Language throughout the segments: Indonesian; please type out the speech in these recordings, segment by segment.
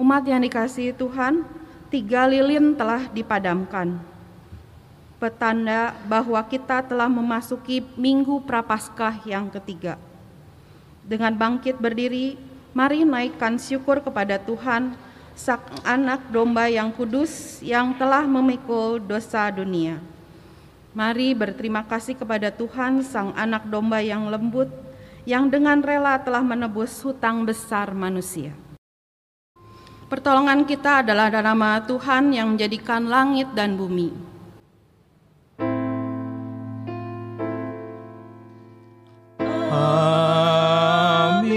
Umat yang dikasihi Tuhan, tiga lilin telah dipadamkan. Petanda bahwa kita telah memasuki minggu prapaskah yang ketiga. Dengan bangkit berdiri, mari naikkan syukur kepada Tuhan, Sang Anak Domba yang kudus yang telah memikul dosa dunia. Mari berterima kasih kepada Tuhan, Sang Anak Domba yang lembut, yang dengan rela telah menebus hutang besar manusia. Pertolongan kita adalah dalam nama Tuhan yang menjadikan langit dan bumi. Amin.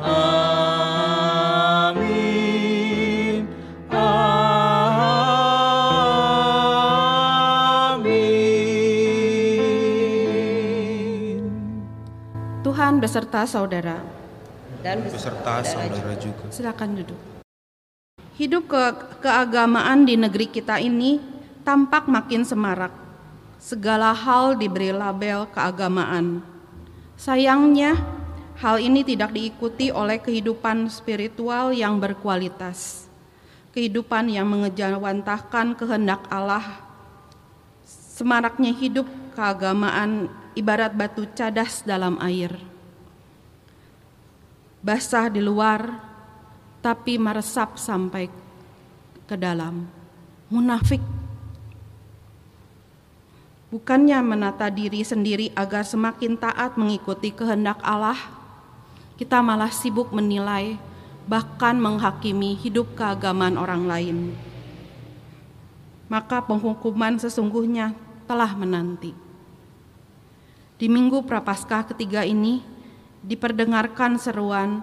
Amin. Amin. Tuhan beserta saudara. Dan Beserta saudara juga. Silakan duduk. Hidup ke keagamaan di negeri kita ini tampak makin semarak. Segala hal diberi label keagamaan. Sayangnya, hal ini tidak diikuti oleh kehidupan spiritual yang berkualitas. Kehidupan yang mengejawantahkan kehendak Allah. Semaraknya hidup keagamaan ibarat batu cadas dalam air basah di luar, tapi meresap sampai ke dalam. Munafik. Bukannya menata diri sendiri agar semakin taat mengikuti kehendak Allah, kita malah sibuk menilai, bahkan menghakimi hidup keagamaan orang lain. Maka penghukuman sesungguhnya telah menanti. Di minggu Prapaskah ketiga ini, diperdengarkan seruan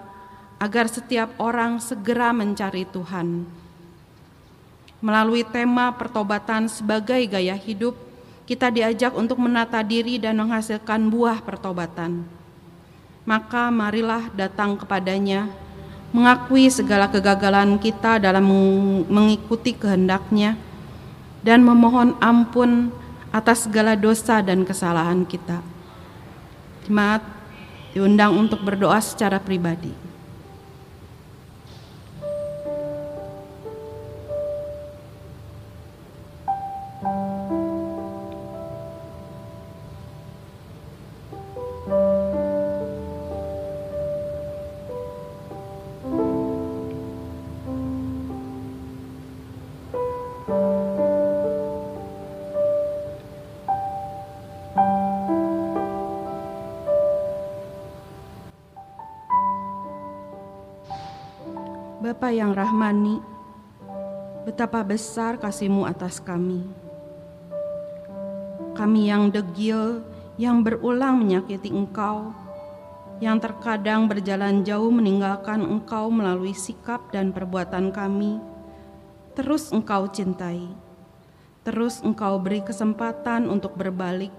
agar setiap orang segera mencari Tuhan. Melalui tema pertobatan sebagai gaya hidup, kita diajak untuk menata diri dan menghasilkan buah pertobatan. Maka marilah datang kepadanya, mengakui segala kegagalan kita dalam mengikuti kehendaknya, dan memohon ampun atas segala dosa dan kesalahan kita. Jemaat diundang untuk berdoa secara pribadi. Bapa yang rahmani, betapa besar kasih-Mu atas kami. Kami yang degil, yang berulang menyakiti Engkau, yang terkadang berjalan jauh meninggalkan Engkau melalui sikap dan perbuatan kami, terus Engkau cintai. Terus Engkau beri kesempatan untuk berbalik,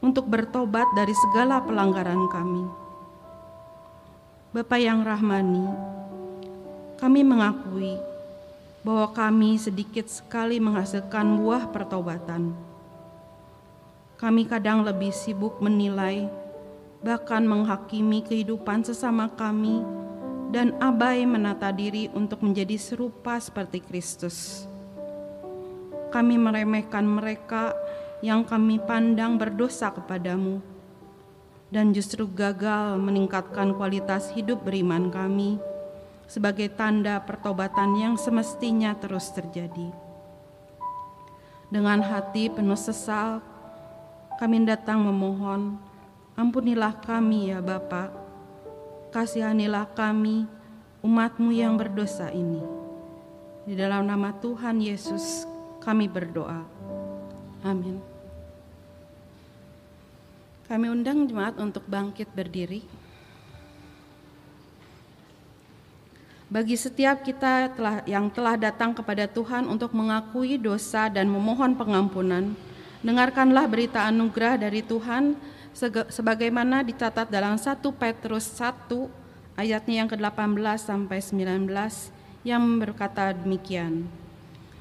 untuk bertobat dari segala pelanggaran kami. Bapa yang rahmani, kami mengakui bahwa kami sedikit sekali menghasilkan buah pertobatan. Kami kadang lebih sibuk menilai, bahkan menghakimi kehidupan sesama kami, dan abai menata diri untuk menjadi serupa seperti Kristus. Kami meremehkan mereka yang kami pandang berdosa kepadamu, dan justru gagal meningkatkan kualitas hidup beriman kami sebagai tanda pertobatan yang semestinya terus terjadi. Dengan hati penuh sesal, kami datang memohon, ampunilah kami ya Bapa, kasihanilah kami, umatmu yang berdosa ini. Di dalam nama Tuhan Yesus kami berdoa. Amin. Kami undang jemaat untuk bangkit berdiri. Bagi setiap kita telah, yang telah datang kepada Tuhan untuk mengakui dosa dan memohon pengampunan, dengarkanlah berita anugerah dari Tuhan sebagaimana dicatat dalam 1 Petrus 1 ayatnya yang ke-18 sampai 19 yang berkata demikian.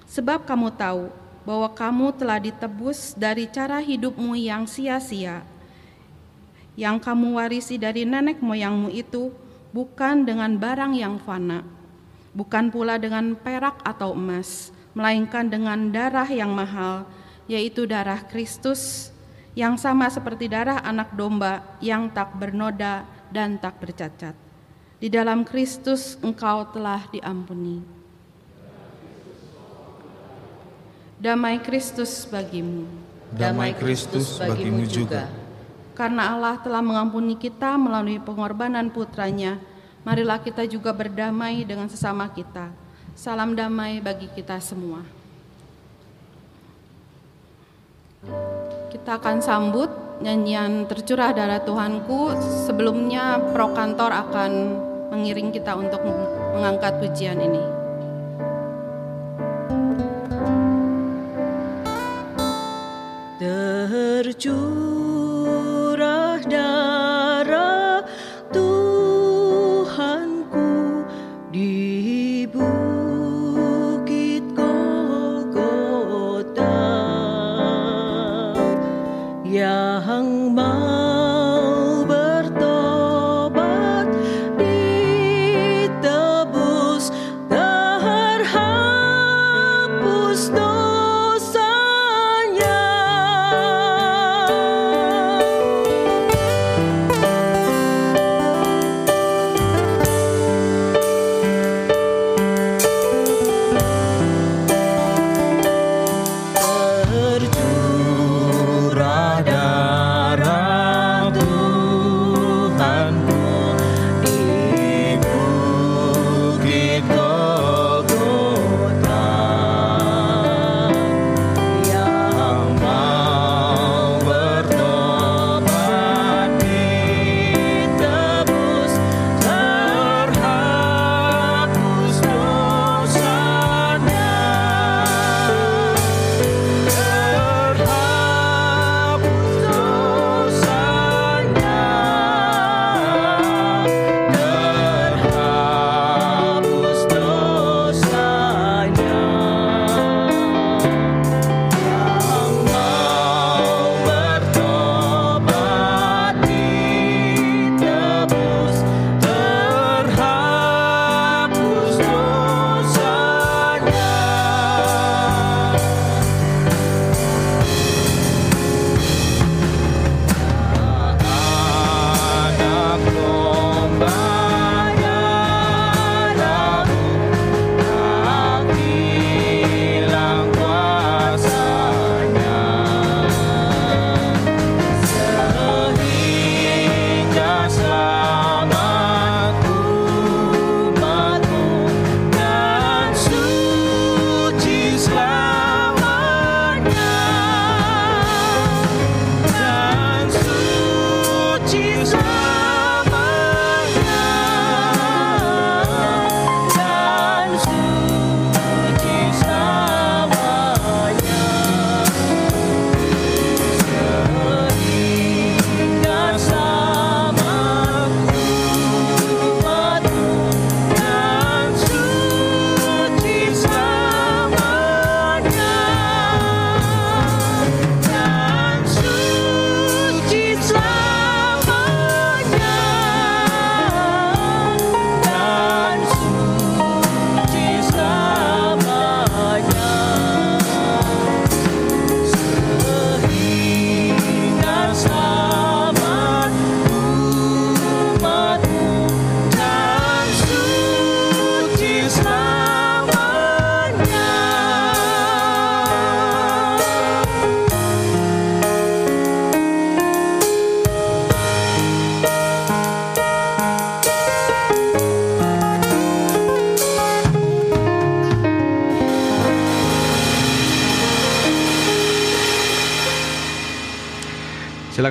Sebab kamu tahu bahwa kamu telah ditebus dari cara hidupmu yang sia-sia, yang kamu warisi dari nenek moyangmu itu, bukan dengan barang yang fana, bukan pula dengan perak atau emas, melainkan dengan darah yang mahal, yaitu darah Kristus yang sama seperti darah anak domba yang tak bernoda dan tak bercacat. Di dalam Kristus engkau telah diampuni. Damai Kristus bagimu. Damai Kristus bagimu juga. Karena Allah telah mengampuni kita melalui pengorbanan putranya, marilah kita juga berdamai dengan sesama kita. Salam damai bagi kita semua. Kita akan sambut nyanyian tercurah darah Tuhanku. Sebelumnya pro kantor akan mengiring kita untuk mengangkat pujian ini. Tercurah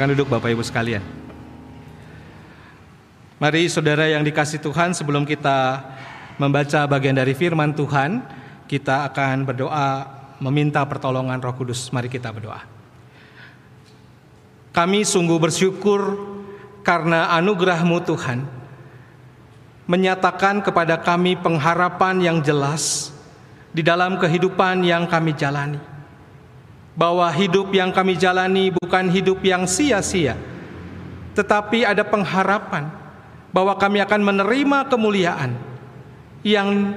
Silakan duduk Bapak Ibu sekalian. Mari saudara yang dikasih Tuhan sebelum kita membaca bagian dari firman Tuhan, kita akan berdoa meminta pertolongan Roh Kudus. Mari kita berdoa. Kami sungguh bersyukur karena anugerah-Mu Tuhan menyatakan kepada kami pengharapan yang jelas di dalam kehidupan yang kami jalani bahwa hidup yang kami jalani bukan hidup yang sia-sia, tetapi ada pengharapan bahwa kami akan menerima kemuliaan yang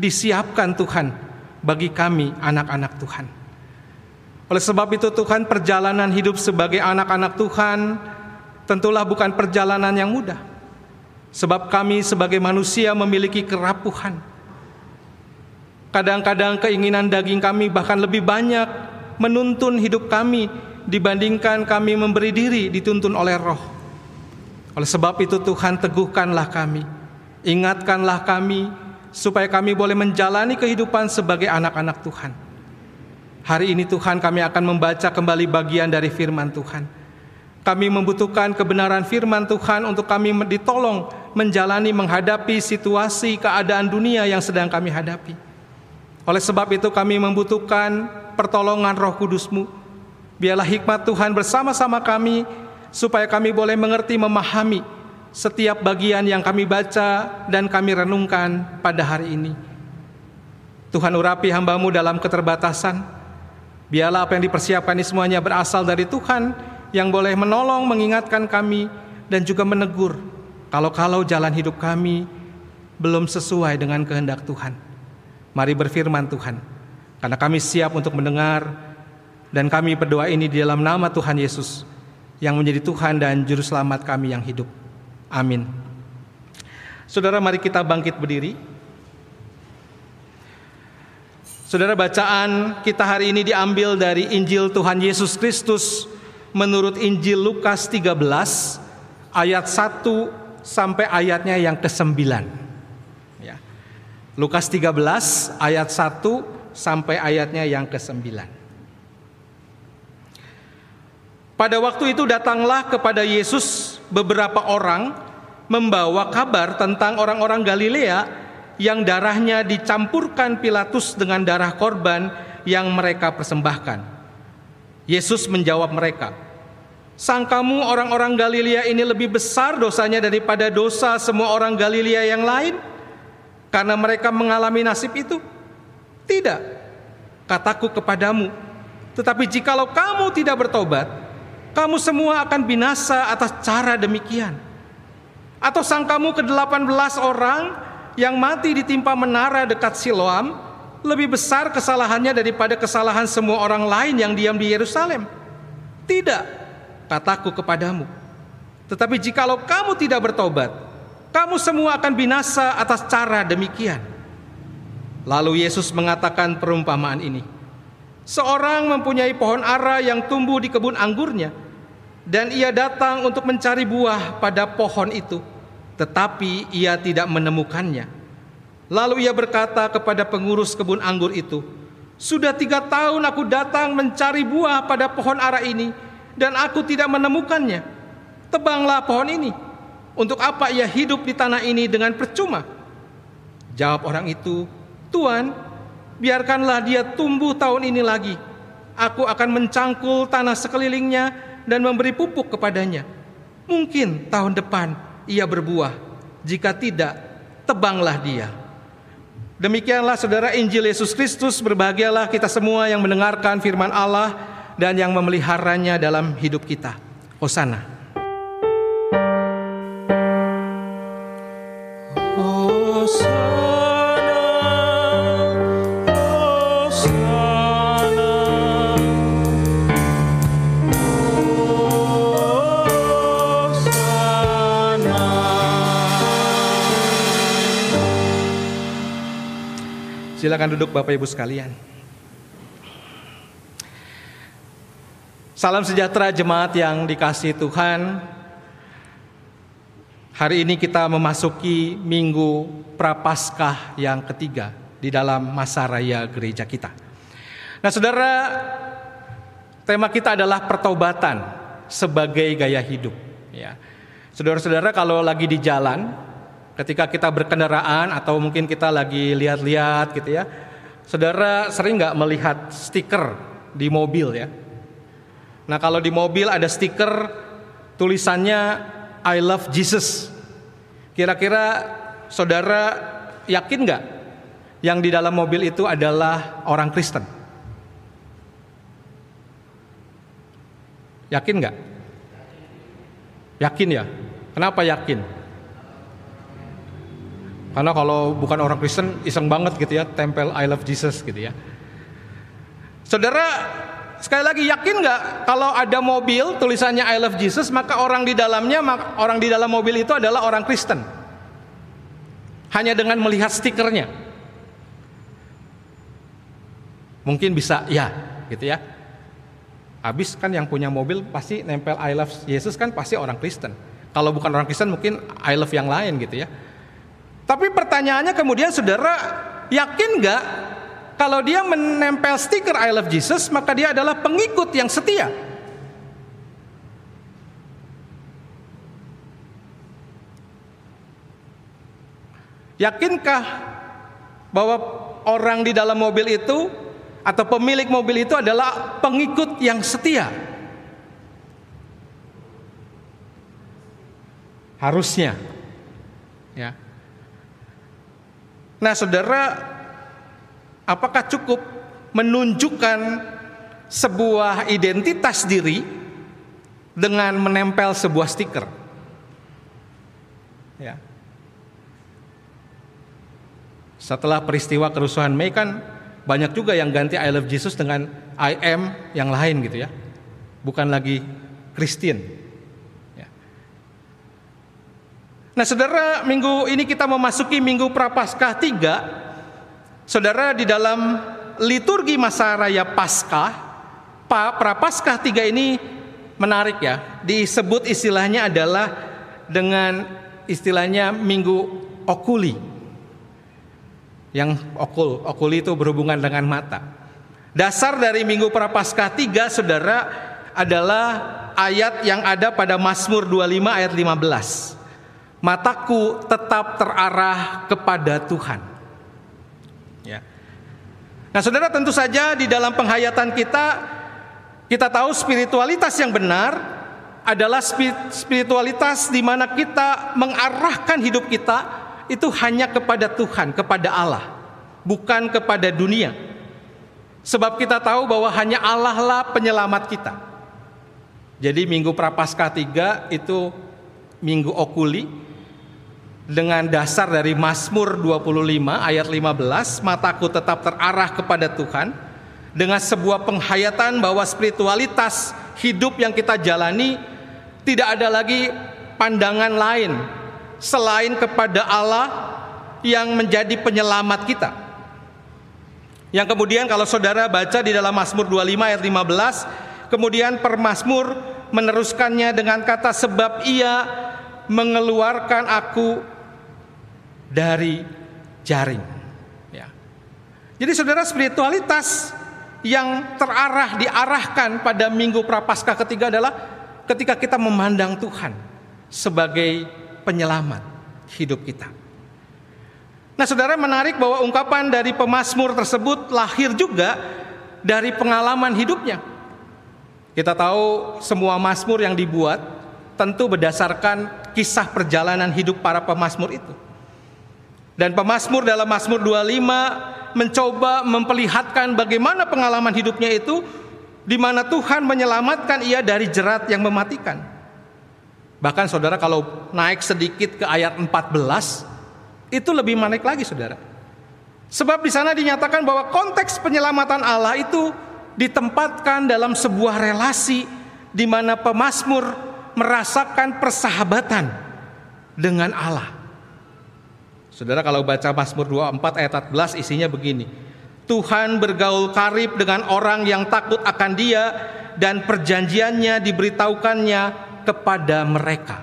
disiapkan Tuhan bagi kami anak-anak Tuhan. Oleh sebab itu Tuhan perjalanan hidup sebagai anak-anak Tuhan tentulah bukan perjalanan yang mudah. Sebab kami sebagai manusia memiliki kerapuhan. Kadang-kadang keinginan daging kami bahkan lebih banyak menuntun hidup kami dibandingkan kami memberi diri dituntun oleh roh. Oleh sebab itu Tuhan teguhkanlah kami, ingatkanlah kami supaya kami boleh menjalani kehidupan sebagai anak-anak Tuhan. Hari ini Tuhan kami akan membaca kembali bagian dari firman Tuhan. Kami membutuhkan kebenaran firman Tuhan untuk kami ditolong menjalani menghadapi situasi keadaan dunia yang sedang kami hadapi. Oleh sebab itu kami membutuhkan pertolongan roh kudusmu. Biarlah hikmat Tuhan bersama-sama kami supaya kami boleh mengerti memahami setiap bagian yang kami baca dan kami renungkan pada hari ini. Tuhan urapi hambamu dalam keterbatasan. Biarlah apa yang dipersiapkan ini semuanya berasal dari Tuhan yang boleh menolong mengingatkan kami dan juga menegur kalau-kalau jalan hidup kami belum sesuai dengan kehendak Tuhan. Mari berfirman Tuhan, karena kami siap untuk mendengar dan kami berdoa ini di dalam nama Tuhan Yesus yang menjadi Tuhan dan Juru Selamat kami yang hidup. Amin. Saudara, mari kita bangkit berdiri. Saudara, bacaan kita hari ini diambil dari Injil Tuhan Yesus Kristus menurut Injil Lukas 13 ayat 1 sampai ayatnya yang ke-9. Ya. Lukas 13 ayat 1 sampai ayatnya yang ke-9. Pada waktu itu datanglah kepada Yesus beberapa orang membawa kabar tentang orang-orang Galilea yang darahnya dicampurkan Pilatus dengan darah korban yang mereka persembahkan. Yesus menjawab mereka, Sangkamu orang-orang Galilea ini lebih besar dosanya daripada dosa semua orang Galilea yang lain? Karena mereka mengalami nasib itu? Tidak. Kataku kepadamu, tetapi jikalau kamu tidak bertobat, kamu semua akan binasa atas cara demikian. Atau sangkamu ke-18 orang yang mati ditimpa menara dekat Siloam lebih besar kesalahannya daripada kesalahan semua orang lain yang diam di Yerusalem? Tidak kataku kepadamu. Tetapi jikalau kamu tidak bertobat, kamu semua akan binasa atas cara demikian. Lalu Yesus mengatakan perumpamaan ini. Seorang mempunyai pohon ara yang tumbuh di kebun anggurnya, dan ia datang untuk mencari buah pada pohon itu, tetapi ia tidak menemukannya. Lalu ia berkata kepada pengurus kebun anggur itu, "Sudah tiga tahun aku datang mencari buah pada pohon ara ini, dan aku tidak menemukannya. Tebanglah pohon ini. Untuk apa ia hidup di tanah ini dengan percuma? Jawab orang itu, Tuhan, biarkanlah dia tumbuh tahun ini lagi. Aku akan mencangkul tanah sekelilingnya dan memberi pupuk kepadanya. Mungkin tahun depan ia berbuah. Jika tidak, tebanglah dia. Demikianlah saudara Injil Yesus Kristus, berbahagialah kita semua yang mendengarkan firman Allah dan yang memeliharanya dalam hidup kita. Hosana. Silakan duduk Bapak Ibu sekalian. Salam sejahtera jemaat yang dikasih Tuhan. Hari ini kita memasuki Minggu Prapaskah yang ketiga di dalam masa raya gereja kita. Nah, Saudara, tema kita adalah pertobatan sebagai gaya hidup, ya. Saudara-saudara kalau lagi di jalan, ketika kita berkendaraan atau mungkin kita lagi lihat-lihat gitu ya. Saudara sering nggak melihat stiker di mobil ya? Nah kalau di mobil ada stiker tulisannya I love Jesus. Kira-kira saudara yakin nggak yang di dalam mobil itu adalah orang Kristen? Yakin nggak? Yakin ya? Kenapa yakin? Karena kalau bukan orang Kristen iseng banget gitu ya, tempel I love Jesus gitu ya. Saudara, sekali lagi yakin nggak kalau ada mobil tulisannya I love Jesus, maka orang di dalamnya, orang di dalam mobil itu adalah orang Kristen. Hanya dengan melihat stikernya. Mungkin bisa ya, gitu ya. Habis kan yang punya mobil pasti nempel I love Yesus kan pasti orang Kristen. Kalau bukan orang Kristen mungkin I love yang lain gitu ya. Tapi pertanyaannya kemudian saudara yakin nggak kalau dia menempel stiker I love Jesus maka dia adalah pengikut yang setia? Yakinkah bahwa orang di dalam mobil itu atau pemilik mobil itu adalah pengikut yang setia? Harusnya. Ya. Nah, Saudara, apakah cukup menunjukkan sebuah identitas diri dengan menempel sebuah stiker? Ya. Setelah peristiwa kerusuhan Mei kan banyak juga yang ganti I love Jesus dengan I am yang lain gitu ya. Bukan lagi Kristen. Ya. Nah, Saudara, minggu ini kita memasuki Minggu Prapaskah 3. Saudara, di dalam liturgi masa raya Paskah, Pa- Prapaskah 3 ini menarik ya. Disebut istilahnya adalah dengan istilahnya Minggu Okuli yang okul, okul itu berhubungan dengan mata. Dasar dari Minggu Prapaskah 3 Saudara adalah ayat yang ada pada Mazmur 25 ayat 15. Mataku tetap terarah kepada Tuhan. Ya. Nah, Saudara tentu saja di dalam penghayatan kita kita tahu spiritualitas yang benar adalah spi- spiritualitas di mana kita mengarahkan hidup kita itu hanya kepada Tuhan, kepada Allah, bukan kepada dunia. Sebab kita tahu bahwa hanya Allah lah penyelamat kita. Jadi Minggu Prapaskah 3 itu Minggu Okuli dengan dasar dari Mazmur 25 ayat 15, mataku tetap terarah kepada Tuhan dengan sebuah penghayatan bahwa spiritualitas hidup yang kita jalani tidak ada lagi pandangan lain selain kepada Allah yang menjadi penyelamat kita. Yang kemudian kalau saudara baca di dalam Mazmur 25 ayat 15, kemudian permazmur meneruskannya dengan kata sebab ia mengeluarkan aku dari jaring. Ya. Jadi saudara spiritualitas yang terarah diarahkan pada minggu prapaskah ketiga adalah ketika kita memandang Tuhan sebagai penyelamat hidup kita. Nah, saudara menarik bahwa ungkapan dari pemazmur tersebut lahir juga dari pengalaman hidupnya. Kita tahu semua mazmur yang dibuat tentu berdasarkan kisah perjalanan hidup para pemazmur itu. Dan pemazmur dalam Mazmur 25 mencoba memperlihatkan bagaimana pengalaman hidupnya itu di mana Tuhan menyelamatkan ia dari jerat yang mematikan. Bahkan saudara kalau naik sedikit ke ayat 14 itu lebih menarik lagi saudara. Sebab di sana dinyatakan bahwa konteks penyelamatan Allah itu ditempatkan dalam sebuah relasi di mana pemazmur merasakan persahabatan dengan Allah. Saudara kalau baca Mazmur 24 ayat 14 isinya begini. Tuhan bergaul karib dengan orang yang takut akan dia dan perjanjiannya diberitahukannya kepada mereka.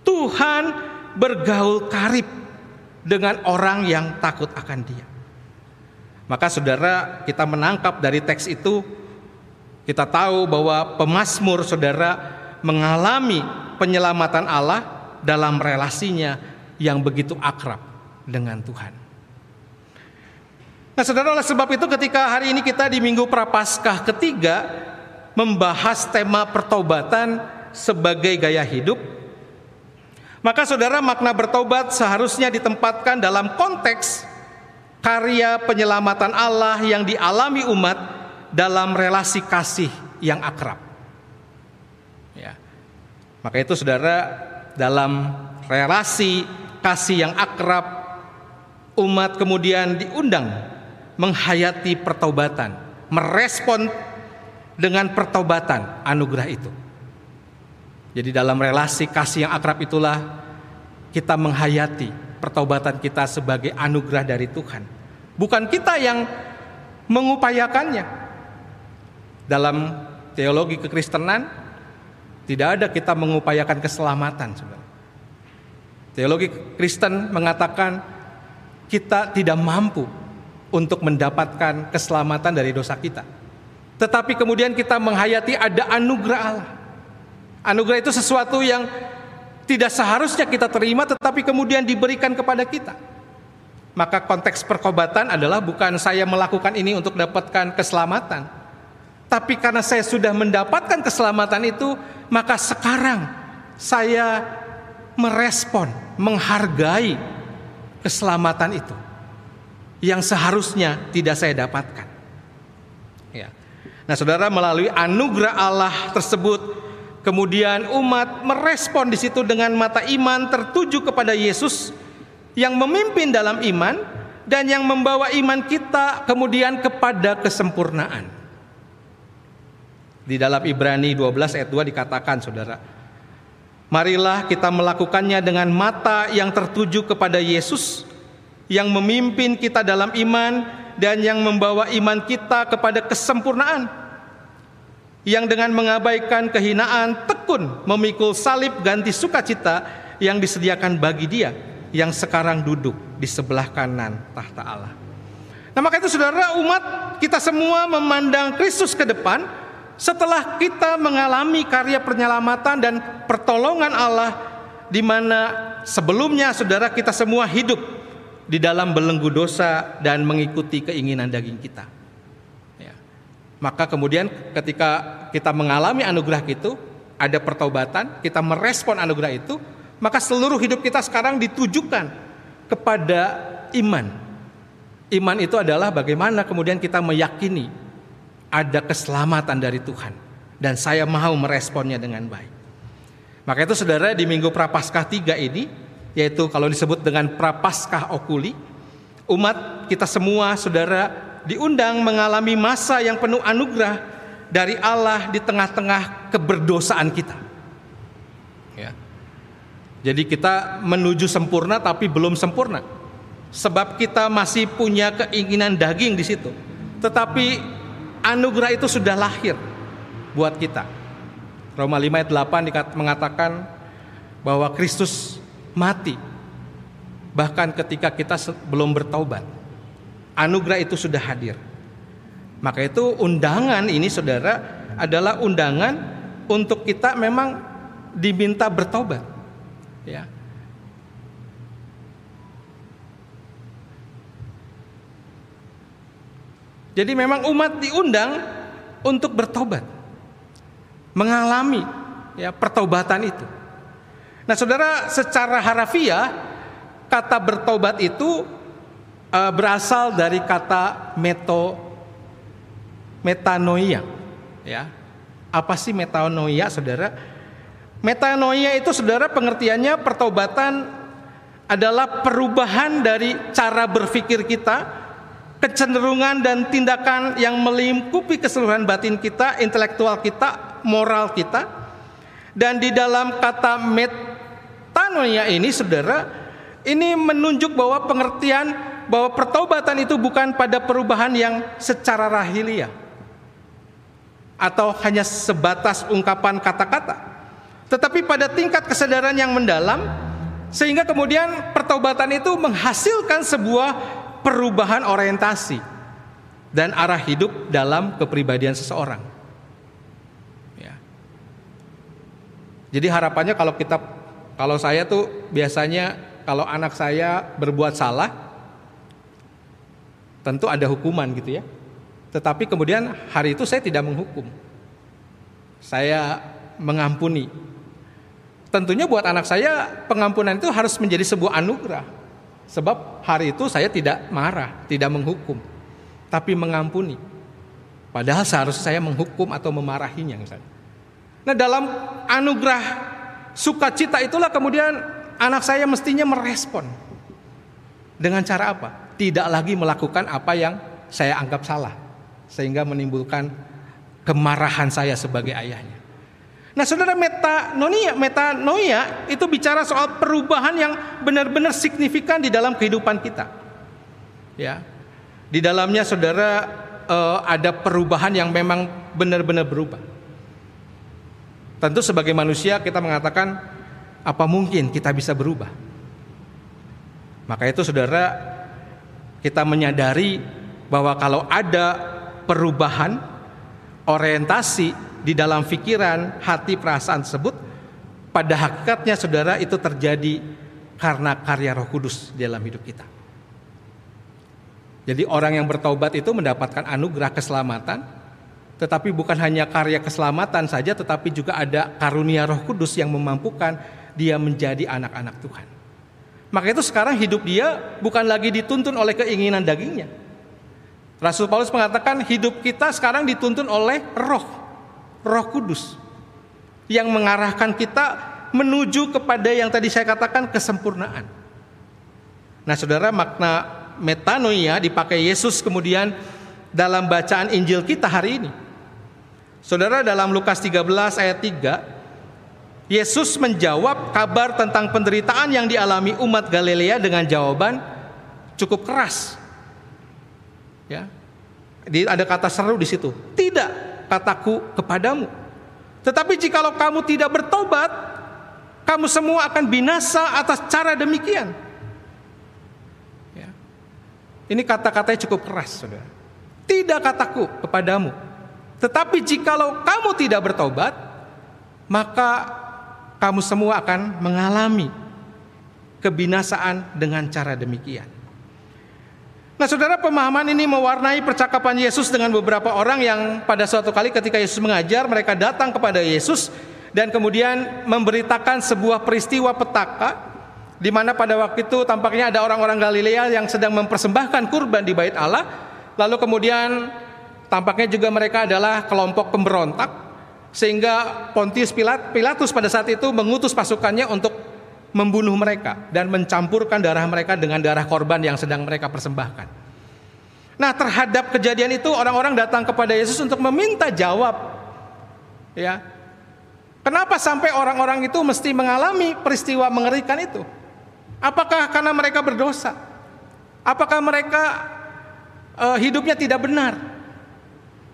Tuhan bergaul karib dengan orang yang takut akan dia. Maka saudara kita menangkap dari teks itu kita tahu bahwa pemazmur saudara mengalami penyelamatan Allah dalam relasinya yang begitu akrab dengan Tuhan. Nah, saudara, oleh sebab itu, ketika hari ini kita di Minggu Prapaskah ketiga membahas tema pertobatan sebagai gaya hidup, maka saudara, makna bertobat seharusnya ditempatkan dalam konteks karya penyelamatan Allah yang dialami umat dalam relasi kasih yang akrab. Ya. Maka itu saudara, dalam relasi kasih yang akrab, umat kemudian diundang menghayati pertobatan, merespon dengan pertobatan anugerah itu. Jadi dalam relasi kasih yang akrab itulah kita menghayati pertobatan kita sebagai anugerah dari Tuhan. Bukan kita yang mengupayakannya. Dalam teologi kekristenan tidak ada kita mengupayakan keselamatan. Teologi Kristen mengatakan kita tidak mampu untuk mendapatkan keselamatan dari dosa kita. Tetapi kemudian kita menghayati ada anugerah Allah. Anugerah itu sesuatu yang tidak seharusnya kita terima tetapi kemudian diberikan kepada kita. Maka konteks perkobatan adalah bukan saya melakukan ini untuk dapatkan keselamatan. Tapi karena saya sudah mendapatkan keselamatan itu, maka sekarang saya merespon, menghargai keselamatan itu yang seharusnya tidak saya dapatkan. Ya. Nah, saudara melalui anugerah Allah tersebut Kemudian umat merespon di situ dengan mata iman tertuju kepada Yesus yang memimpin dalam iman dan yang membawa iman kita kemudian kepada kesempurnaan. Di dalam Ibrani 12 ayat 2 dikatakan Saudara, marilah kita melakukannya dengan mata yang tertuju kepada Yesus yang memimpin kita dalam iman dan yang membawa iman kita kepada kesempurnaan yang dengan mengabaikan kehinaan tekun memikul salib ganti sukacita yang disediakan bagi dia yang sekarang duduk di sebelah kanan tahta Allah. Nah maka itu saudara umat kita semua memandang Kristus ke depan setelah kita mengalami karya penyelamatan dan pertolongan Allah di mana sebelumnya saudara kita semua hidup di dalam belenggu dosa dan mengikuti keinginan daging kita. Maka kemudian ketika kita mengalami anugerah itu, ada pertobatan, kita merespon anugerah itu, maka seluruh hidup kita sekarang ditujukan kepada iman. Iman itu adalah bagaimana kemudian kita meyakini ada keselamatan dari Tuhan dan saya mau meresponnya dengan baik. Maka itu saudara di Minggu Prapaskah 3 ini yaitu kalau disebut dengan Prapaskah Okuli, umat kita semua saudara diundang mengalami masa yang penuh anugerah dari Allah di tengah-tengah keberdosaan kita. Ya. Jadi kita menuju sempurna tapi belum sempurna. Sebab kita masih punya keinginan daging di situ. Tetapi anugerah itu sudah lahir buat kita. Roma 5 ayat 8 mengatakan bahwa Kristus mati bahkan ketika kita belum bertobat anugerah itu sudah hadir. Maka itu undangan ini saudara adalah undangan untuk kita memang diminta bertobat. Ya. Jadi memang umat diundang untuk bertobat. Mengalami ya pertobatan itu. Nah, Saudara, secara harafiah kata bertobat itu uh, berasal dari kata meto metanoia ya apa sih metanoia saudara metanoia itu saudara pengertiannya pertobatan adalah perubahan dari cara berpikir kita kecenderungan dan tindakan yang melingkupi keseluruhan batin kita intelektual kita moral kita. Dan di dalam kata metanoia ini saudara ini menunjuk bahwa pengertian bahwa pertobatan itu bukan pada perubahan yang secara rahilia atau hanya sebatas ungkapan kata-kata, tetapi pada tingkat kesadaran yang mendalam, sehingga kemudian pertobatan itu menghasilkan sebuah perubahan orientasi dan arah hidup dalam kepribadian seseorang. Ya. Jadi harapannya kalau kita, kalau saya tuh biasanya kalau anak saya berbuat salah, tentu ada hukuman gitu ya. Tetapi kemudian hari itu saya tidak menghukum. Saya mengampuni. Tentunya buat anak saya pengampunan itu harus menjadi sebuah anugerah. Sebab hari itu saya tidak marah, tidak menghukum, tapi mengampuni. Padahal seharusnya saya menghukum atau memarahinya misalnya. Nah, dalam anugerah sukacita itulah kemudian anak saya mestinya merespon. Dengan cara apa? Tidak lagi melakukan apa yang saya anggap salah. Sehingga menimbulkan kemarahan saya sebagai ayahnya. Nah saudara metanoia, metanoia itu bicara soal perubahan yang benar-benar signifikan di dalam kehidupan kita. Ya, di dalamnya saudara eh, ada perubahan yang memang benar-benar berubah. Tentu sebagai manusia kita mengatakan apa mungkin kita bisa berubah? Maka itu saudara kita menyadari bahwa kalau ada perubahan orientasi di dalam pikiran, hati, perasaan tersebut pada hakikatnya saudara itu terjadi karena karya Roh Kudus di dalam hidup kita. Jadi orang yang bertobat itu mendapatkan anugerah keselamatan, tetapi bukan hanya karya keselamatan saja, tetapi juga ada karunia Roh Kudus yang memampukan dia menjadi anak-anak Tuhan. Maka itu sekarang hidup dia bukan lagi dituntun oleh keinginan dagingnya. Rasul Paulus mengatakan hidup kita sekarang dituntun oleh roh, roh kudus. Yang mengarahkan kita menuju kepada yang tadi saya katakan kesempurnaan. Nah saudara makna metanoia dipakai Yesus kemudian dalam bacaan Injil kita hari ini. Saudara dalam Lukas 13 ayat 3 Yesus menjawab kabar tentang penderitaan yang dialami umat Galilea dengan jawaban cukup keras. Ya. Ada kata seru di situ. Tidak kataku kepadamu. Tetapi jikalau kamu tidak bertobat, kamu semua akan binasa atas cara demikian. Ya. Ini kata-katanya cukup keras, saudara. Tidak kataku kepadamu. Tetapi jikalau kamu tidak bertobat, maka kamu semua akan mengalami kebinasaan dengan cara demikian. Nah, saudara, pemahaman ini mewarnai percakapan Yesus dengan beberapa orang yang pada suatu kali ketika Yesus mengajar, mereka datang kepada Yesus dan kemudian memberitakan sebuah peristiwa petaka di mana pada waktu itu tampaknya ada orang-orang Galilea yang sedang mempersembahkan kurban di bait Allah. Lalu kemudian tampaknya juga mereka adalah kelompok pemberontak sehingga Pontius Pilatus pada saat itu mengutus pasukannya untuk membunuh mereka dan mencampurkan darah mereka dengan darah korban yang sedang mereka persembahkan. Nah, terhadap kejadian itu orang-orang datang kepada Yesus untuk meminta jawab. Ya. Kenapa sampai orang-orang itu mesti mengalami peristiwa mengerikan itu? Apakah karena mereka berdosa? Apakah mereka uh, hidupnya tidak benar?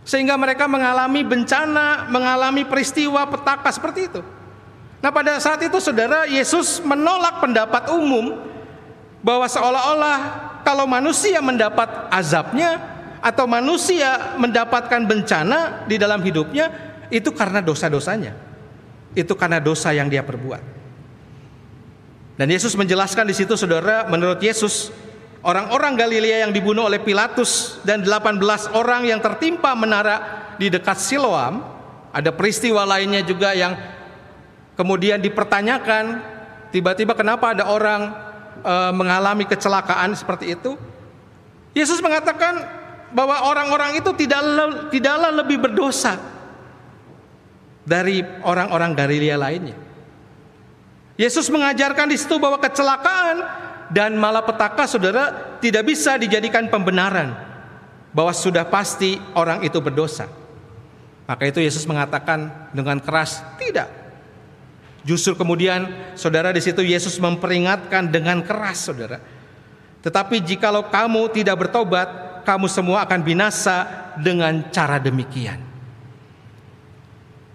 sehingga mereka mengalami bencana, mengalami peristiwa petaka seperti itu. Nah, pada saat itu saudara Yesus menolak pendapat umum bahwa seolah-olah kalau manusia mendapat azabnya atau manusia mendapatkan bencana di dalam hidupnya itu karena dosa-dosanya. Itu karena dosa yang dia perbuat. Dan Yesus menjelaskan di situ saudara menurut Yesus Orang-orang Galilea yang dibunuh oleh Pilatus dan 18 orang yang tertimpa menara di dekat Siloam, ada peristiwa lainnya juga yang kemudian dipertanyakan, tiba-tiba kenapa ada orang e, mengalami kecelakaan seperti itu? Yesus mengatakan bahwa orang-orang itu tidak tidaklah lebih berdosa dari orang-orang Galilea lainnya. Yesus mengajarkan di situ bahwa kecelakaan dan malapetaka saudara tidak bisa dijadikan pembenaran bahwa sudah pasti orang itu berdosa. Maka itu Yesus mengatakan dengan keras, tidak. Justru kemudian saudara di situ Yesus memperingatkan dengan keras saudara. Tetapi jikalau kamu tidak bertobat, kamu semua akan binasa dengan cara demikian.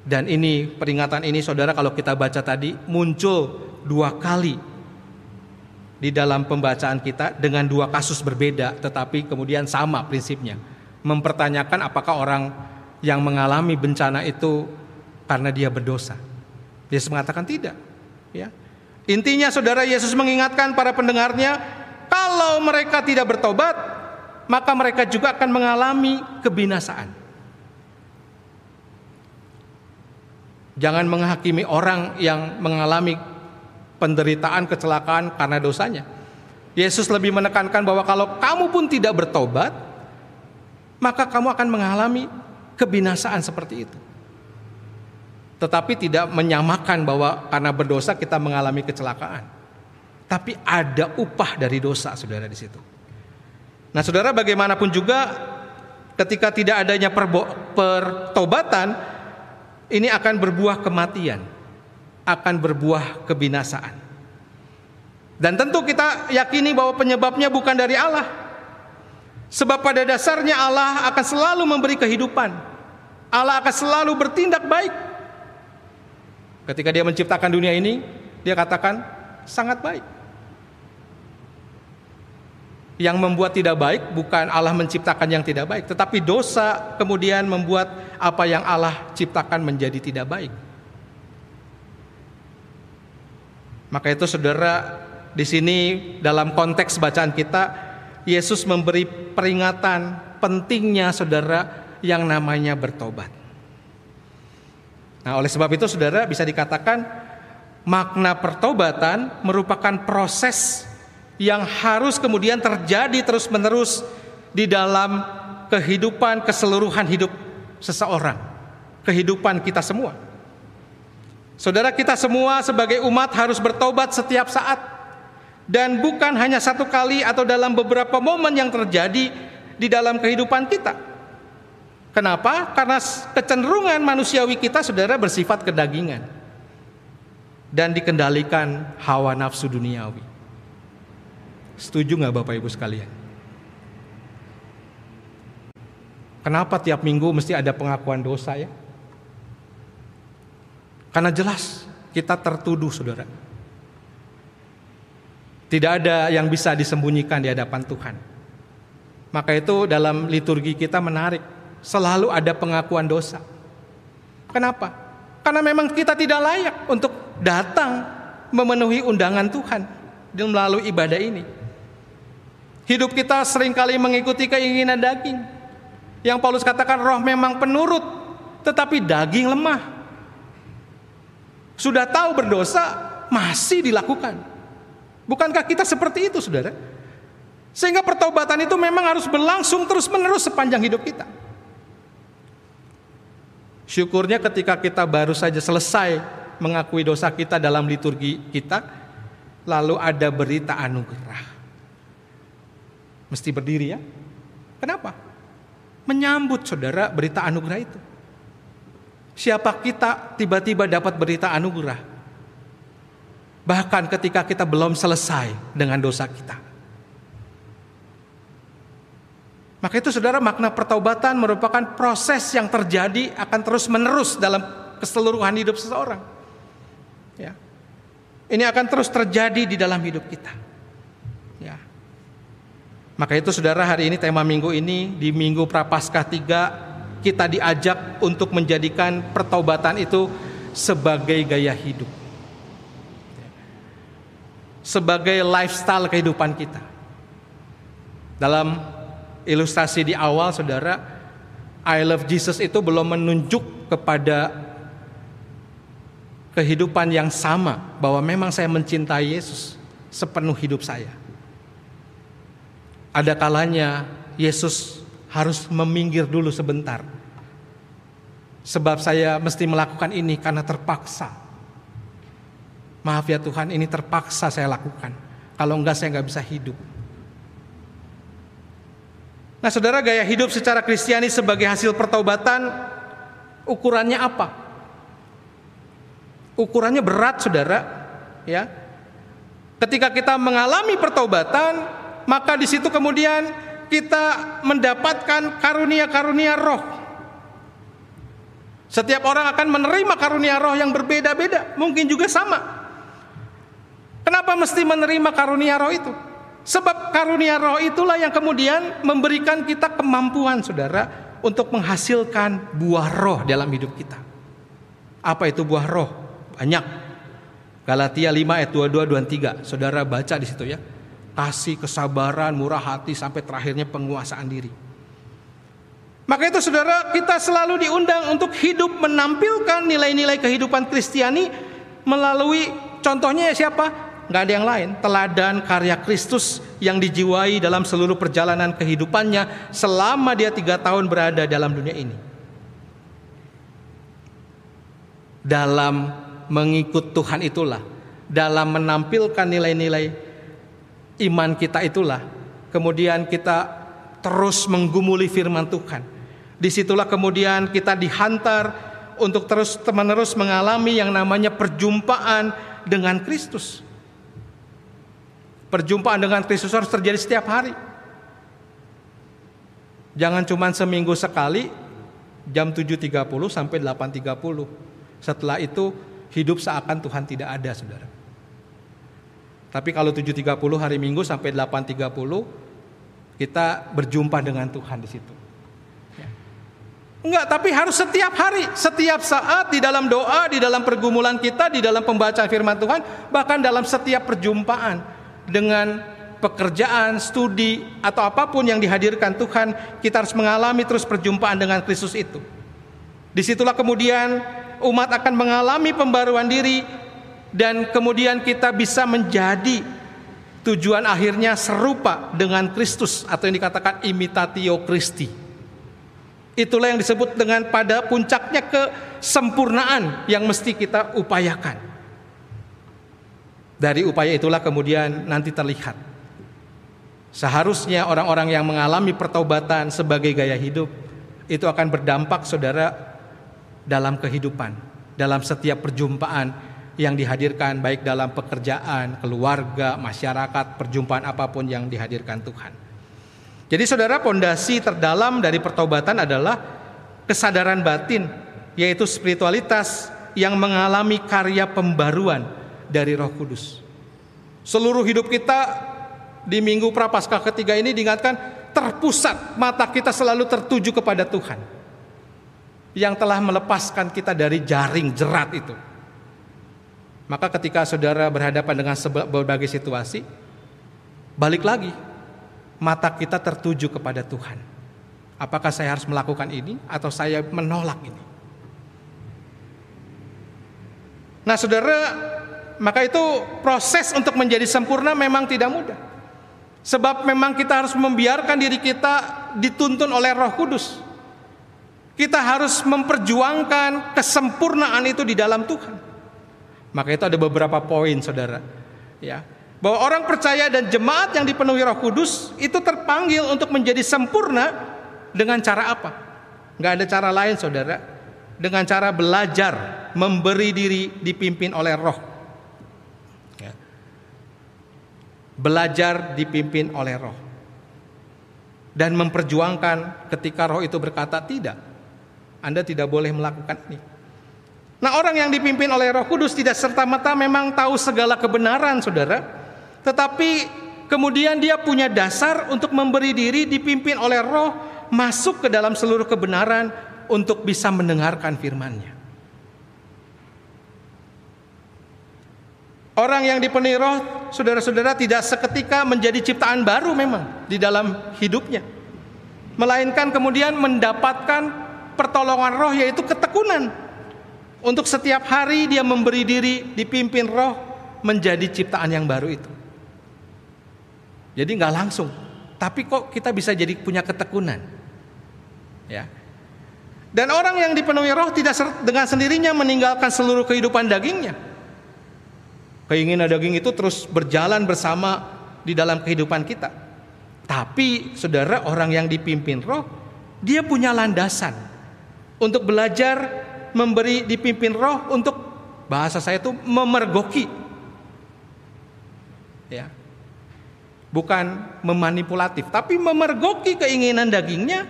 Dan ini peringatan ini saudara kalau kita baca tadi muncul dua kali di dalam pembacaan kita dengan dua kasus berbeda tetapi kemudian sama prinsipnya. Mempertanyakan apakah orang yang mengalami bencana itu karena dia berdosa. Yesus mengatakan tidak, ya. Intinya Saudara Yesus mengingatkan para pendengarnya kalau mereka tidak bertobat maka mereka juga akan mengalami kebinasaan. Jangan menghakimi orang yang mengalami penderitaan, kecelakaan karena dosanya. Yesus lebih menekankan bahwa kalau kamu pun tidak bertobat, maka kamu akan mengalami kebinasaan seperti itu. Tetapi tidak menyamakan bahwa karena berdosa kita mengalami kecelakaan. Tapi ada upah dari dosa, saudara di situ. Nah, saudara, bagaimanapun juga, ketika tidak adanya pertobatan, ini akan berbuah kematian, akan berbuah kebinasaan. Dan tentu kita yakini bahwa penyebabnya bukan dari Allah. Sebab pada dasarnya Allah akan selalu memberi kehidupan. Allah akan selalu bertindak baik. Ketika dia menciptakan dunia ini, dia katakan sangat baik. Yang membuat tidak baik bukan Allah menciptakan yang tidak baik, tetapi dosa kemudian membuat apa yang Allah ciptakan menjadi tidak baik. Maka itu saudara di sini dalam konteks bacaan kita Yesus memberi peringatan pentingnya saudara yang namanya bertobat. Nah, oleh sebab itu saudara bisa dikatakan makna pertobatan merupakan proses yang harus kemudian terjadi terus-menerus di dalam kehidupan keseluruhan hidup seseorang, kehidupan kita semua. Saudara kita semua sebagai umat harus bertobat setiap saat dan bukan hanya satu kali atau dalam beberapa momen yang terjadi di dalam kehidupan kita. Kenapa? Karena kecenderungan manusiawi kita saudara bersifat kedagingan dan dikendalikan hawa nafsu duniawi. Setuju nggak Bapak Ibu sekalian? Kenapa tiap minggu mesti ada pengakuan dosa ya? Karena jelas kita tertuduh saudara. Tidak ada yang bisa disembunyikan di hadapan Tuhan. Maka itu dalam liturgi kita menarik. Selalu ada pengakuan dosa. Kenapa? Karena memang kita tidak layak untuk datang memenuhi undangan Tuhan melalui ibadah ini. Hidup kita sering kali mengikuti keinginan daging. Yang Paulus katakan roh memang penurut, tetapi daging lemah. Sudah tahu berdosa, masih dilakukan. Bukankah kita seperti itu, saudara? Sehingga pertobatan itu memang harus berlangsung terus-menerus sepanjang hidup kita. Syukurnya ketika kita baru saja selesai mengakui dosa kita dalam liturgi kita, lalu ada berita anugerah. Mesti berdiri ya. Kenapa? Menyambut saudara berita anugerah itu. Siapa kita tiba-tiba dapat berita anugerah? Bahkan ketika kita belum selesai dengan dosa kita. Maka itu saudara makna pertobatan merupakan proses yang terjadi akan terus menerus dalam keseluruhan hidup seseorang. Ya. Ini akan terus terjadi di dalam hidup kita. Ya. Maka itu saudara hari ini tema minggu ini di minggu Prapaskah 3 kita diajak untuk menjadikan pertobatan itu sebagai gaya hidup. Sebagai lifestyle kehidupan kita. Dalam ilustrasi di awal saudara I love Jesus itu belum menunjuk kepada kehidupan yang sama bahwa memang saya mencintai Yesus sepenuh hidup saya. Ada kalanya Yesus harus meminggir dulu sebentar. Sebab saya mesti melakukan ini karena terpaksa. Maaf ya Tuhan, ini terpaksa saya lakukan. Kalau enggak saya enggak bisa hidup. Nah saudara gaya hidup secara kristiani sebagai hasil pertobatan ukurannya apa? Ukurannya berat saudara ya. Ketika kita mengalami pertobatan maka di situ kemudian kita mendapatkan karunia-karunia roh. Setiap orang akan menerima karunia roh yang berbeda-beda, mungkin juga sama. Kenapa mesti menerima karunia roh itu? Sebab karunia roh itulah yang kemudian memberikan kita kemampuan saudara untuk menghasilkan buah roh dalam hidup kita. Apa itu buah roh? Banyak. Galatia 5 ayat 22 23. Saudara baca di situ ya. Kasih, kesabaran, murah hati sampai terakhirnya penguasaan diri. Maka itu saudara kita selalu diundang untuk hidup menampilkan nilai-nilai kehidupan Kristiani melalui contohnya siapa? Nggak ada yang lain. Teladan karya Kristus yang dijiwai dalam seluruh perjalanan kehidupannya selama dia tiga tahun berada dalam dunia ini. Dalam mengikut Tuhan itulah, dalam menampilkan nilai-nilai iman kita itulah kemudian kita terus menggumuli firman Tuhan. Di situlah kemudian kita dihantar untuk terus menerus mengalami yang namanya perjumpaan dengan Kristus. Perjumpaan dengan Kristus harus terjadi setiap hari. Jangan cuma seminggu sekali jam 7.30 sampai 8.30. Setelah itu hidup seakan Tuhan tidak ada, Saudara. Tapi kalau 7.30 hari Minggu sampai 8.30 kita berjumpa dengan Tuhan di situ. Ya. Enggak, tapi harus setiap hari, setiap saat di dalam doa, di dalam pergumulan kita, di dalam pembacaan firman Tuhan, bahkan dalam setiap perjumpaan dengan pekerjaan, studi atau apa pun yang dihadirkan Tuhan, kita harus mengalami terus perjumpaan dengan Kristus itu. Di situlah kemudian umat akan mengalami pembaruan diri dan kemudian kita bisa menjadi tujuan akhirnya serupa dengan Kristus atau yang dikatakan imitatio Christi. Itulah yang disebut dengan pada puncaknya kesempurnaan yang mesti kita upayakan. Dari upaya itulah kemudian nanti terlihat. Seharusnya orang-orang yang mengalami pertobatan sebagai gaya hidup itu akan berdampak saudara dalam kehidupan, dalam setiap perjumpaan yang dihadirkan baik dalam pekerjaan, keluarga, masyarakat, perjumpaan apa pun yang dihadirkan Tuhan. Jadi saudara pondasi terdalam dari pertobatan adalah kesadaran batin yaitu spiritualitas yang mengalami karya pembaruan dari Roh Kudus. Seluruh hidup kita di minggu prapaskah ketiga ini diingatkan terpusat mata kita selalu tertuju kepada Tuhan yang telah melepaskan kita dari jaring jerat itu. Maka ketika saudara berhadapan dengan berbagai situasi, balik lagi, mata kita tertuju kepada Tuhan. Apakah saya harus melakukan ini atau saya menolak ini? Nah, saudara, maka itu proses untuk menjadi sempurna memang tidak mudah. Sebab memang kita harus membiarkan diri kita dituntun oleh Roh Kudus. Kita harus memperjuangkan kesempurnaan itu di dalam Tuhan. Maka itu ada beberapa poin saudara. Ya, bahwa orang percaya dan jemaat yang dipenuhi Roh Kudus itu terpanggil untuk menjadi sempurna dengan cara apa? Gak ada cara lain saudara. Dengan cara belajar memberi diri dipimpin oleh Roh. Ya. Belajar dipimpin oleh Roh. Dan memperjuangkan ketika Roh itu berkata tidak. Anda tidak boleh melakukan ini. Nah orang yang dipimpin oleh roh kudus tidak serta-merta memang tahu segala kebenaran saudara. Tetapi kemudian dia punya dasar untuk memberi diri dipimpin oleh roh masuk ke dalam seluruh kebenaran untuk bisa mendengarkan firman-Nya. Orang yang dipenuhi roh, saudara-saudara tidak seketika menjadi ciptaan baru memang di dalam hidupnya. Melainkan kemudian mendapatkan pertolongan roh yaitu ketekunan untuk setiap hari dia memberi diri dipimpin roh menjadi ciptaan yang baru itu. Jadi nggak langsung, tapi kok kita bisa jadi punya ketekunan. Ya. Dan orang yang dipenuhi roh tidak dengan sendirinya meninggalkan seluruh kehidupan dagingnya. Keinginan daging itu terus berjalan bersama di dalam kehidupan kita. Tapi saudara orang yang dipimpin roh, dia punya landasan untuk belajar memberi dipimpin roh untuk bahasa saya itu memergoki. Ya. Bukan memanipulatif, tapi memergoki keinginan dagingnya.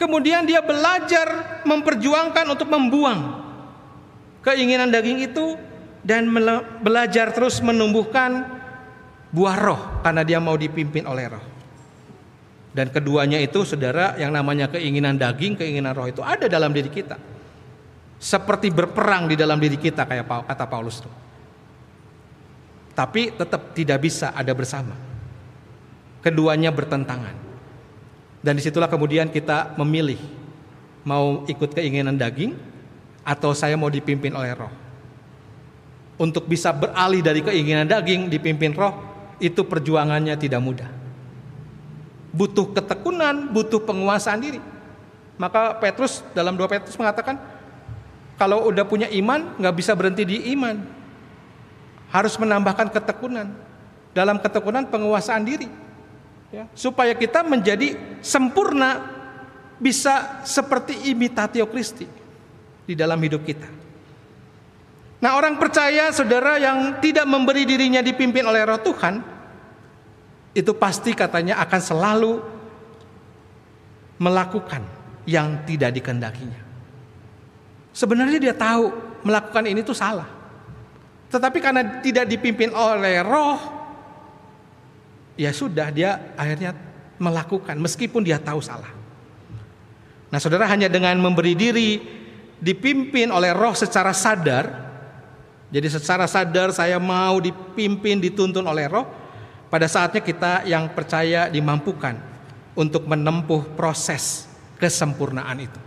Kemudian dia belajar memperjuangkan untuk membuang keinginan daging itu dan belajar terus menumbuhkan buah roh karena dia mau dipimpin oleh roh. Dan keduanya itu saudara yang namanya keinginan daging, keinginan roh itu ada dalam diri kita seperti berperang di dalam diri kita kayak kata Paulus tuh. Tapi tetap tidak bisa ada bersama. Keduanya bertentangan. Dan di situlah kemudian kita memilih mau ikut keinginan daging atau saya mau dipimpin oleh roh. Untuk bisa beralih dari keinginan daging dipimpin roh itu perjuangannya tidak mudah. Butuh ketekunan, butuh penguasaan diri. Maka Petrus dalam dua Petrus mengatakan kalau udah punya iman nggak bisa berhenti di iman. Harus menambahkan ketekunan. dalam ketekunan penguasaan diri. Ya, supaya kita menjadi sempurna bisa seperti imitatio Kristi di dalam hidup kita. Nah, orang percaya saudara yang tidak memberi dirinya dipimpin oleh Roh Tuhan itu pasti katanya akan selalu melakukan yang tidak dikendakinya. Sebenarnya dia tahu melakukan ini itu salah. Tetapi karena tidak dipimpin oleh roh, ya sudah dia akhirnya melakukan meskipun dia tahu salah. Nah saudara hanya dengan memberi diri dipimpin oleh roh secara sadar, jadi secara sadar saya mau dipimpin dituntun oleh roh, pada saatnya kita yang percaya dimampukan untuk menempuh proses kesempurnaan itu.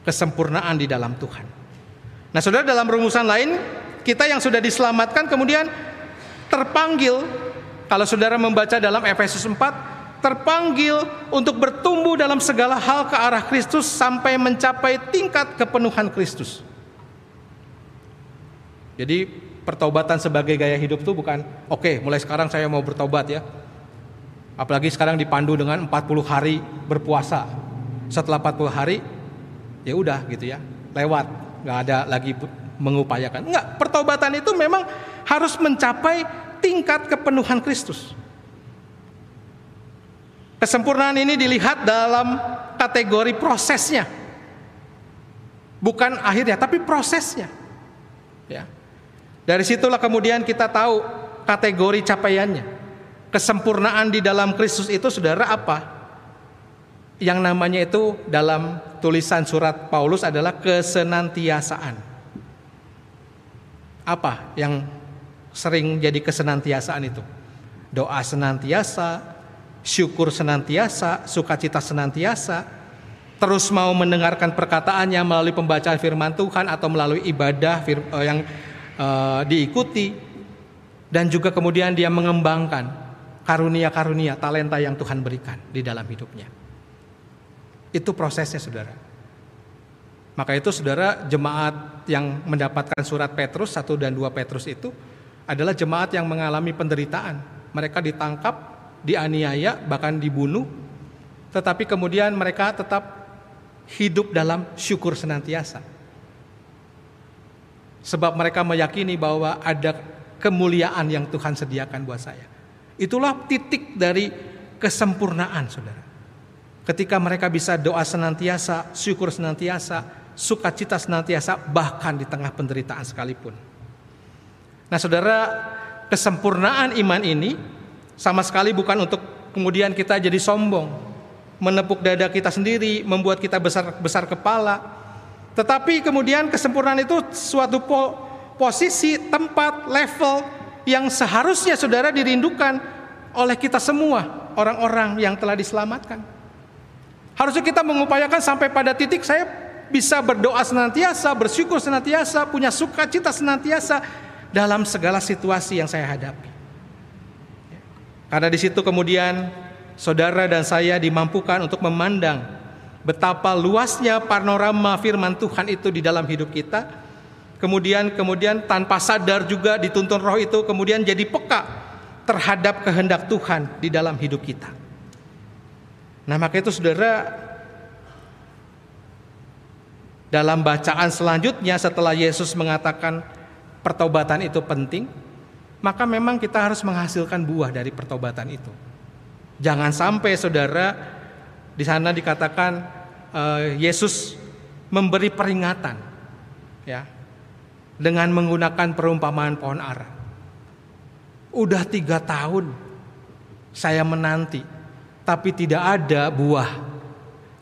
Kesempurnaan di dalam Tuhan. Nah, Saudara dalam rumusan lain, kita yang sudah diselamatkan kemudian terpanggil kalau Saudara membaca dalam Efesus 4 terpanggil untuk bertumbuh dalam segala hal ke arah Kristus sampai mencapai tingkat kepenuhan Kristus. Jadi pertobatan sebagai gaya hidup itu bukan oke okay, mulai sekarang saya mau bertobat ya. Apalagi sekarang dipandu dengan 40 hari berpuasa. Setelah 40 hari ya udah gitu ya, lewat, nggak ada lagi mengupayakan. Enggak, pertobatan itu memang harus mencapai tingkat kepenuhan Kristus. Kesempurnaan ini dilihat dalam kategori prosesnya. Bukan akhirnya, tapi prosesnya. Ya. Dari situlah kemudian kita tahu kategori capaiannya. Kesempurnaan di dalam Kristus itu saudara apa? Yang namanya itu dalam tulisan surat Paulus adalah kesenantiasaan. Apa yang sering jadi kesenantiasaan itu? Doa senantiasa, syukur senantiasa, sukacita senantiasa, terus mau mendengarkan perkataannya melalui pembacaan firman Tuhan atau melalui ibadah eh, yang uh, diikuti dan juga kemudian dia mengembangkan karunia-karunia talenta yang Tuhan berikan di dalam hidupnya. Itu prosesnya Saudara. Maka itu Saudara jemaat yang mendapatkan surat Petrus 1 dan 2 Petrus itu adalah jemaat yang mengalami penderitaan. Mereka ditangkap, dianiaya, bahkan dibunuh. Tetapi kemudian mereka tetap hidup dalam syukur senantiasa. Sebab mereka meyakini bahwa ada kemuliaan yang Tuhan sediakan buat saya. Itulah titik dari kesempurnaan saudara. Ketika mereka bisa doa senantiasa, syukur senantiasa, sukacita senantiasa, bahkan di tengah penderitaan sekalipun. Nah saudara, kesempurnaan iman ini sama sekali bukan untuk kemudian kita jadi sombong, menepuk dada kita sendiri, membuat kita besar besar kepala, tetapi kemudian kesempurnaan itu suatu po posisi, tempat, level yang seharusnya saudara dirindukan oleh kita semua orang-orang yang telah diselamatkan. Harusnya kita mengupayakan sampai pada titik saya bisa berdoa senantiasa, bersyukur senantiasa, punya sukacita senantiasa dalam segala situasi yang saya hadapi. Karena di situ kemudian saudara dan saya dimampukan untuk memandang betapa luasnya panorama firman Tuhan itu di dalam hidup kita. Kemudian kemudian tanpa sadar juga dituntun roh itu kemudian jadi peka terhadap kehendak Tuhan di dalam hidup kita. Nah, maka itu Saudara dalam bacaan selanjutnya setelah Yesus mengatakan pertobatan itu penting, maka memang kita harus menghasilkan buah dari pertobatan itu. Jangan sampai Saudara di sana dikatakan uh, Yesus memberi peringatan, ya, dengan menggunakan perumpamaan pohon ara. Udah tiga tahun saya menanti, tapi tidak ada buah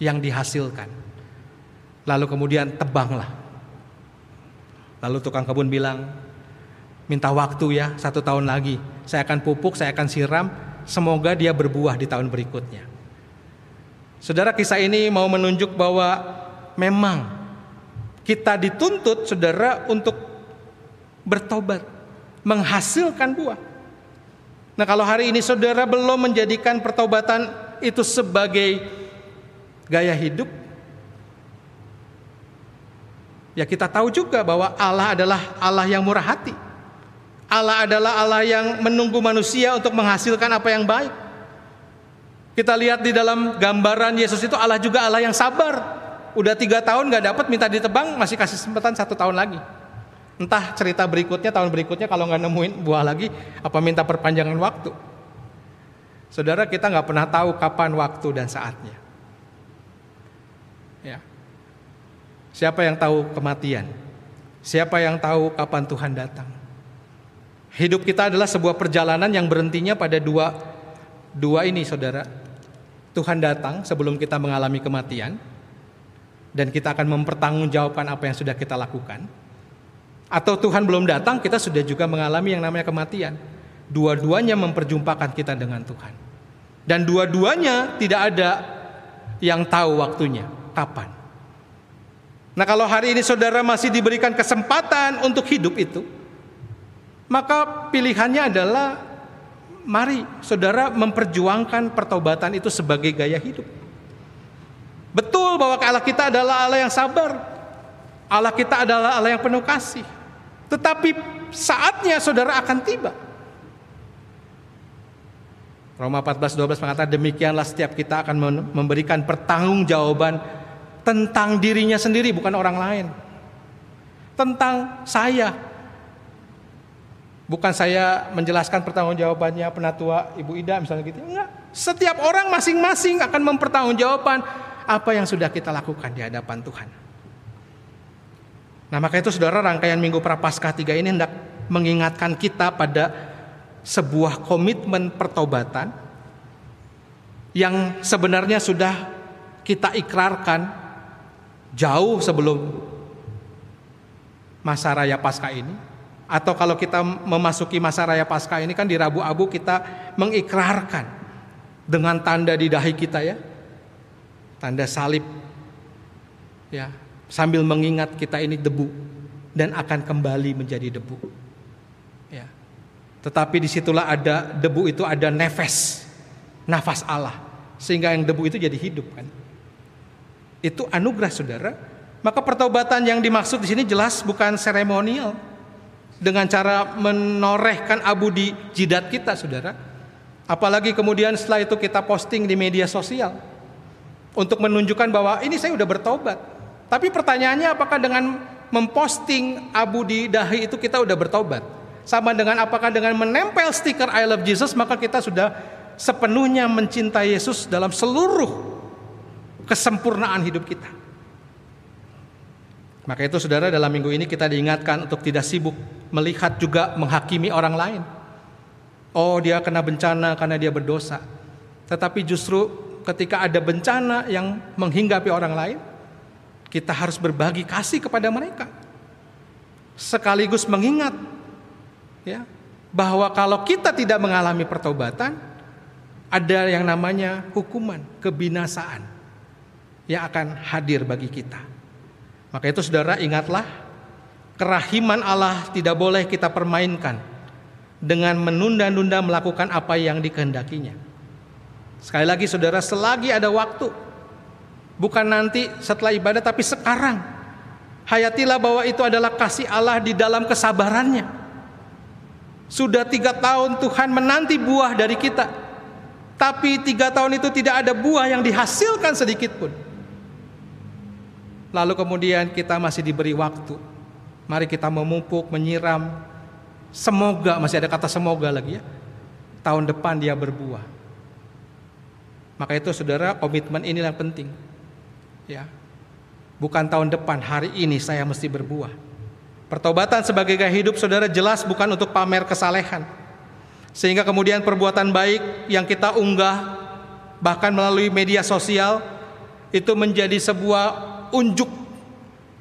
yang dihasilkan. Lalu kemudian tebanglah. Lalu tukang kebun bilang, minta waktu ya satu tahun lagi. Saya akan pupuk, saya akan siram. Semoga dia berbuah di tahun berikutnya. Saudara kisah ini mau menunjuk bahwa memang kita dituntut saudara untuk bertobat, menghasilkan buah. Nah, kalau hari ini saudara belum menjadikan pertobatan itu sebagai gaya hidup, ya kita tahu juga bahwa Allah adalah Allah yang murah hati. Allah adalah Allah yang menunggu manusia untuk menghasilkan apa yang baik. Kita lihat di dalam gambaran Yesus itu Allah juga Allah yang sabar. Udah tiga tahun nggak dapat minta ditebang masih kasih kesempatan satu tahun lagi. Entah cerita berikutnya tahun berikutnya kalau nggak nemuin buah lagi apa minta perpanjangan waktu. Saudara kita nggak pernah tahu kapan waktu dan saatnya. Ya. Siapa yang tahu kematian? Siapa yang tahu kapan Tuhan datang? Hidup kita adalah sebuah perjalanan yang berhentinya pada dua dua ini, saudara. Tuhan datang sebelum kita mengalami kematian, dan kita akan mempertanggungjawabkan apa yang sudah kita lakukan. Atau Tuhan belum datang, kita sudah juga mengalami yang namanya kematian. Dua-duanya memperjumpakan kita dengan Tuhan. Dan dua-duanya tidak ada yang tahu waktunya, kapan. Nah kalau hari ini saudara masih diberikan kesempatan untuk hidup itu, maka pilihannya adalah mari saudara memperjuangkan pertobatan itu sebagai gaya hidup. Betul bahwa Allah kita adalah Allah yang sabar. Allah kita adalah Allah yang penuh kasih. Tetapi saatnya saudara akan tiba. Roma 14 12 mengatakan demikianlah setiap kita akan memberikan pertanggungjawaban tentang dirinya sendiri bukan orang lain. Tentang saya. Bukan saya menjelaskan pertanggungjawabannya penatua Ibu Ida misalnya gitu. Enggak. Setiap orang masing-masing akan mempertanggungjawabkan apa yang sudah kita lakukan di hadapan Tuhan. Nah maka itu saudara rangkaian Minggu Prapaskah 3 ini hendak mengingatkan kita pada sebuah komitmen pertobatan yang sebenarnya sudah kita ikrarkan jauh sebelum masa raya Paskah ini atau kalau kita memasuki masa raya Paskah ini kan di Rabu Abu kita mengikrarkan dengan tanda di dahi kita ya. Tanda salib. Ya sambil mengingat kita ini debu dan akan kembali menjadi debu. Ya. Tetapi di situlah ada debu itu ada nefes nafas Allah. Sehingga yang debu itu jadi hidup kan. Itu anugerah saudara. Maka pertobatan yang dimaksud di sini jelas bukan seremonial dengan cara menorehkan abu di jidat kita saudara apalagi kemudian setelah itu kita posting di media sosial untuk menunjukkan bahwa ini saya udah bertobat. Tapi pertanyaannya apakah dengan memposting abu di dahi itu kita udah bertobat? Sama dengan apakah dengan menempel stiker I love Jesus maka kita sudah sepenuhnya mencintai Yesus dalam seluruh kesempurnaan hidup kita. Maka itu saudara dalam minggu ini kita diingatkan untuk tidak sibuk melihat juga menghakimi orang lain. Oh dia kena bencana karena dia berdosa. Tetapi justru ketika ada bencana yang menghinggapi orang lain, kita harus berbagi kasih kepada mereka. Sekaligus mengingat ya, bahwa kalau kita tidak mengalami pertobatan, ada yang namanya hukuman, kebinasaan yang akan hadir bagi kita. Maka itu saudara ingatlah, kerahiman Allah tidak boleh kita permainkan dengan menunda-nunda melakukan apa yang dikehendakinya. Sekali lagi saudara, selagi ada waktu, bukan nanti setelah ibadah, tapi sekarang. Hayatilah bahwa itu adalah kasih Allah di dalam kesabarannya. Sudah tiga tahun Tuhan menanti buah dari kita, tapi tiga tahun itu tidak ada buah yang dihasilkan sedikit pun. Lalu kemudian kita masih diberi waktu. Mari kita memupuk, menyiram. Semoga masih ada kata semoga lagi ya. Tahun depan dia berbuah. Maka itu saudara komitmen inilah yang penting. Ya. Bukan tahun depan, hari ini saya mesti berbuah. Pertobatan sebagai gaya hidup saudara jelas bukan untuk pamer kesalehan. Sehingga kemudian perbuatan baik yang kita unggah bahkan melalui media sosial itu menjadi sebuah unjuk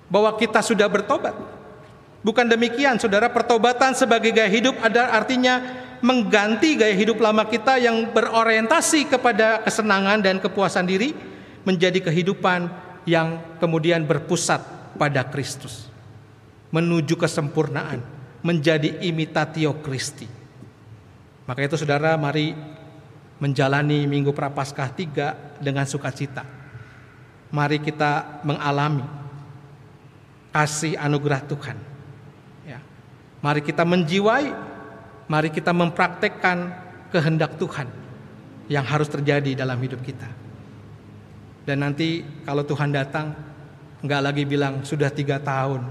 bahwa kita sudah bertobat. Bukan demikian, saudara. Pertobatan sebagai gaya hidup ada artinya mengganti gaya hidup lama kita yang berorientasi kepada kesenangan dan kepuasan diri menjadi kehidupan yang kemudian berpusat pada Kristus menuju kesempurnaan menjadi imitatio Christi maka itu saudara mari menjalani minggu prapaskah tiga dengan sukacita mari kita mengalami kasih anugerah Tuhan ya. mari kita menjiwai Mari kita mempraktekkan kehendak Tuhan yang harus terjadi dalam hidup kita. Dan nanti kalau Tuhan datang, nggak lagi bilang sudah tiga tahun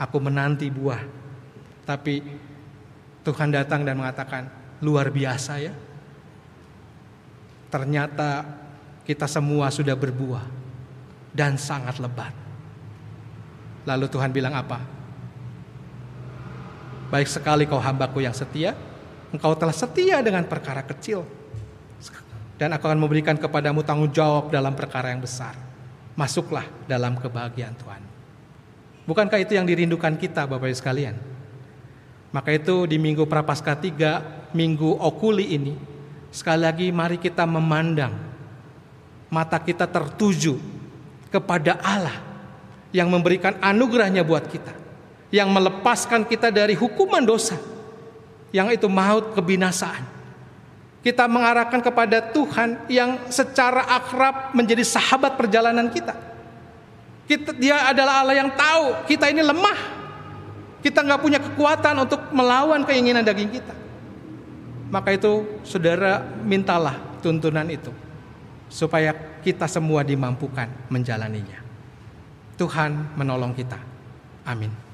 aku menanti buah. Tapi Tuhan datang dan mengatakan luar biasa ya. Ternyata kita semua sudah berbuah dan sangat lebat. Lalu Tuhan bilang apa? Baik sekali kau hambaku yang setia, engkau telah setia dengan perkara kecil. Dan aku akan memberikan kepadamu tanggung jawab dalam perkara yang besar. Masuklah dalam kebahagiaan Tuhan. Bukankah itu yang dirindukan kita Bapak Ibu sekalian? Maka itu di minggu Prapaskah 3, minggu Okuli ini, sekali lagi mari kita memandang mata kita tertuju kepada Allah yang memberikan anugerahnya buat kita, yang melepaskan kita dari hukuman dosa, yang itu maut kebinasaan. Kita mengarahkan kepada Tuhan yang secara akrab menjadi sahabat perjalanan kita. Kita, dia adalah Allah yang tahu kita ini lemah. Kita nggak punya kekuatan untuk melawan keinginan daging kita. Maka itu saudara mintalah tuntunan itu. Supaya kita semua dimampukan menjalaninya. Tuhan menolong kita. Amin.